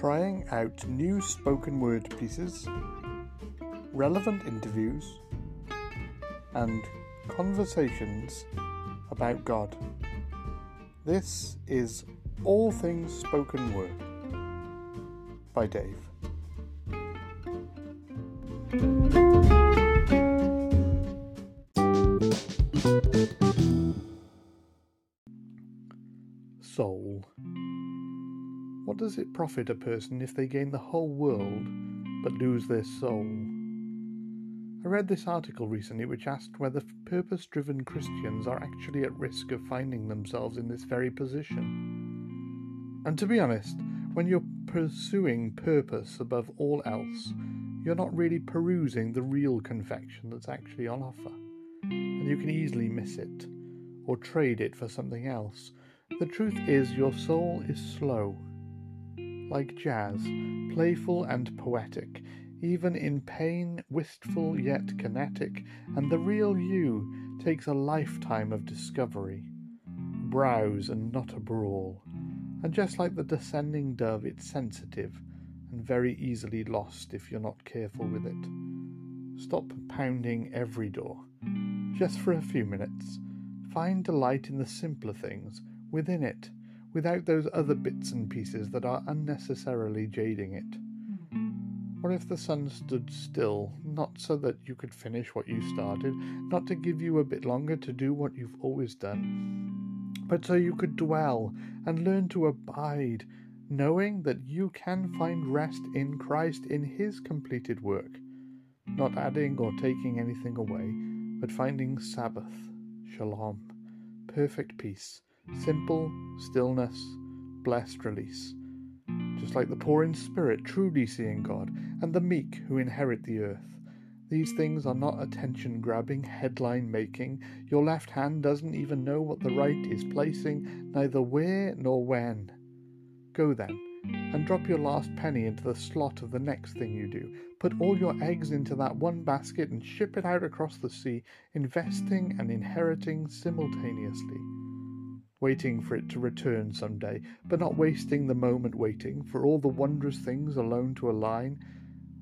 trying out new spoken word pieces, relevant interviews, and conversations about God. This is All Things Spoken Word by Dave. Soul. What does it profit a person if they gain the whole world but lose their soul? I read this article recently which asked whether purpose driven Christians are actually at risk of finding themselves in this very position. And to be honest, when you're pursuing purpose above all else, you're not really perusing the real confection that's actually on offer. And you can easily miss it or trade it for something else. The truth is, your soul is slow, like jazz, playful and poetic, even in pain, wistful yet kinetic, and the real you takes a lifetime of discovery. Browse and not a brawl. And just like the descending dove, it's sensitive and very easily lost if you're not careful with it. Stop pounding every door. Just for a few minutes, find delight in the simpler things within it, without those other bits and pieces that are unnecessarily jading it. What if the sun stood still, not so that you could finish what you started, not to give you a bit longer to do what you've always done, but so you could dwell and learn to abide, knowing that you can find rest in Christ in His completed work, not adding or taking anything away, but finding Sabbath, shalom, perfect peace, simple stillness, blessed release just like the poor in spirit, truly seeing God, and the meek who inherit the earth. These things are not attention grabbing, headline making. Your left hand doesn't even know what the right is placing, neither where nor when. Go then, and drop your last penny into the slot of the next thing you do. Put all your eggs into that one basket and ship it out across the sea, investing and inheriting simultaneously waiting for it to return some day, but not wasting the moment waiting for all the wondrous things alone to align,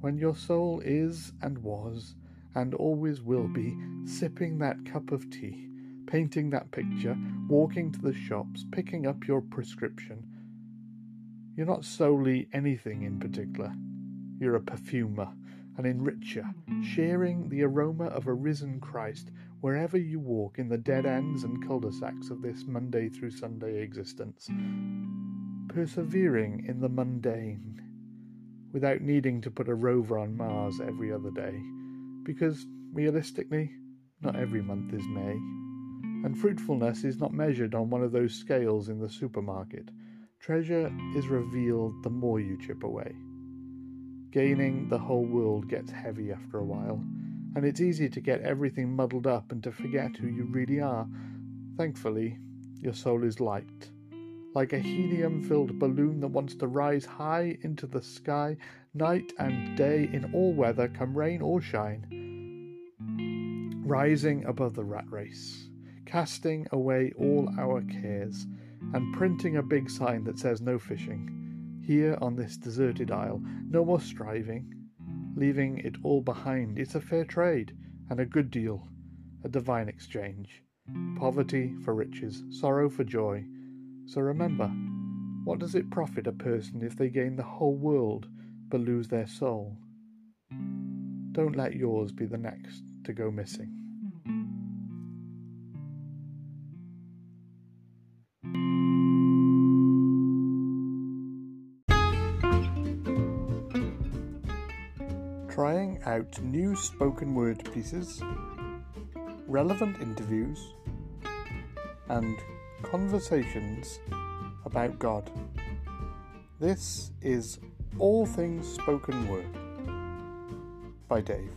when your soul is and was and always will be sipping that cup of tea, painting that picture, walking to the shops, picking up your prescription. You're not solely anything in particular. You're a perfumer, an enricher, sharing the aroma of a risen Christ wherever you walk in the dead ends and cul de sacs of this Monday through Sunday existence, persevering in the mundane without needing to put a rover on Mars every other day, because realistically, not every month is May, and fruitfulness is not measured on one of those scales in the supermarket. Treasure is revealed the more you chip away. Gaining the whole world gets heavy after a while and it's easy to get everything muddled up and to forget who you really are. Thankfully, your soul is light, like a helium filled balloon that wants to rise high into the sky, night and day, in all weather, come rain or shine. Rising above the rat race, casting away all our cares, and printing a big sign that says no fishing. Here on this deserted isle, no more striving, leaving it all behind. It's a fair trade and a good deal, a divine exchange. Poverty for riches, sorrow for joy. So remember, what does it profit a person if they gain the whole world but lose their soul? Don't let yours be the next to go missing. Trying out new spoken word pieces, relevant interviews, and conversations about God. This is All Things Spoken Word by Dave.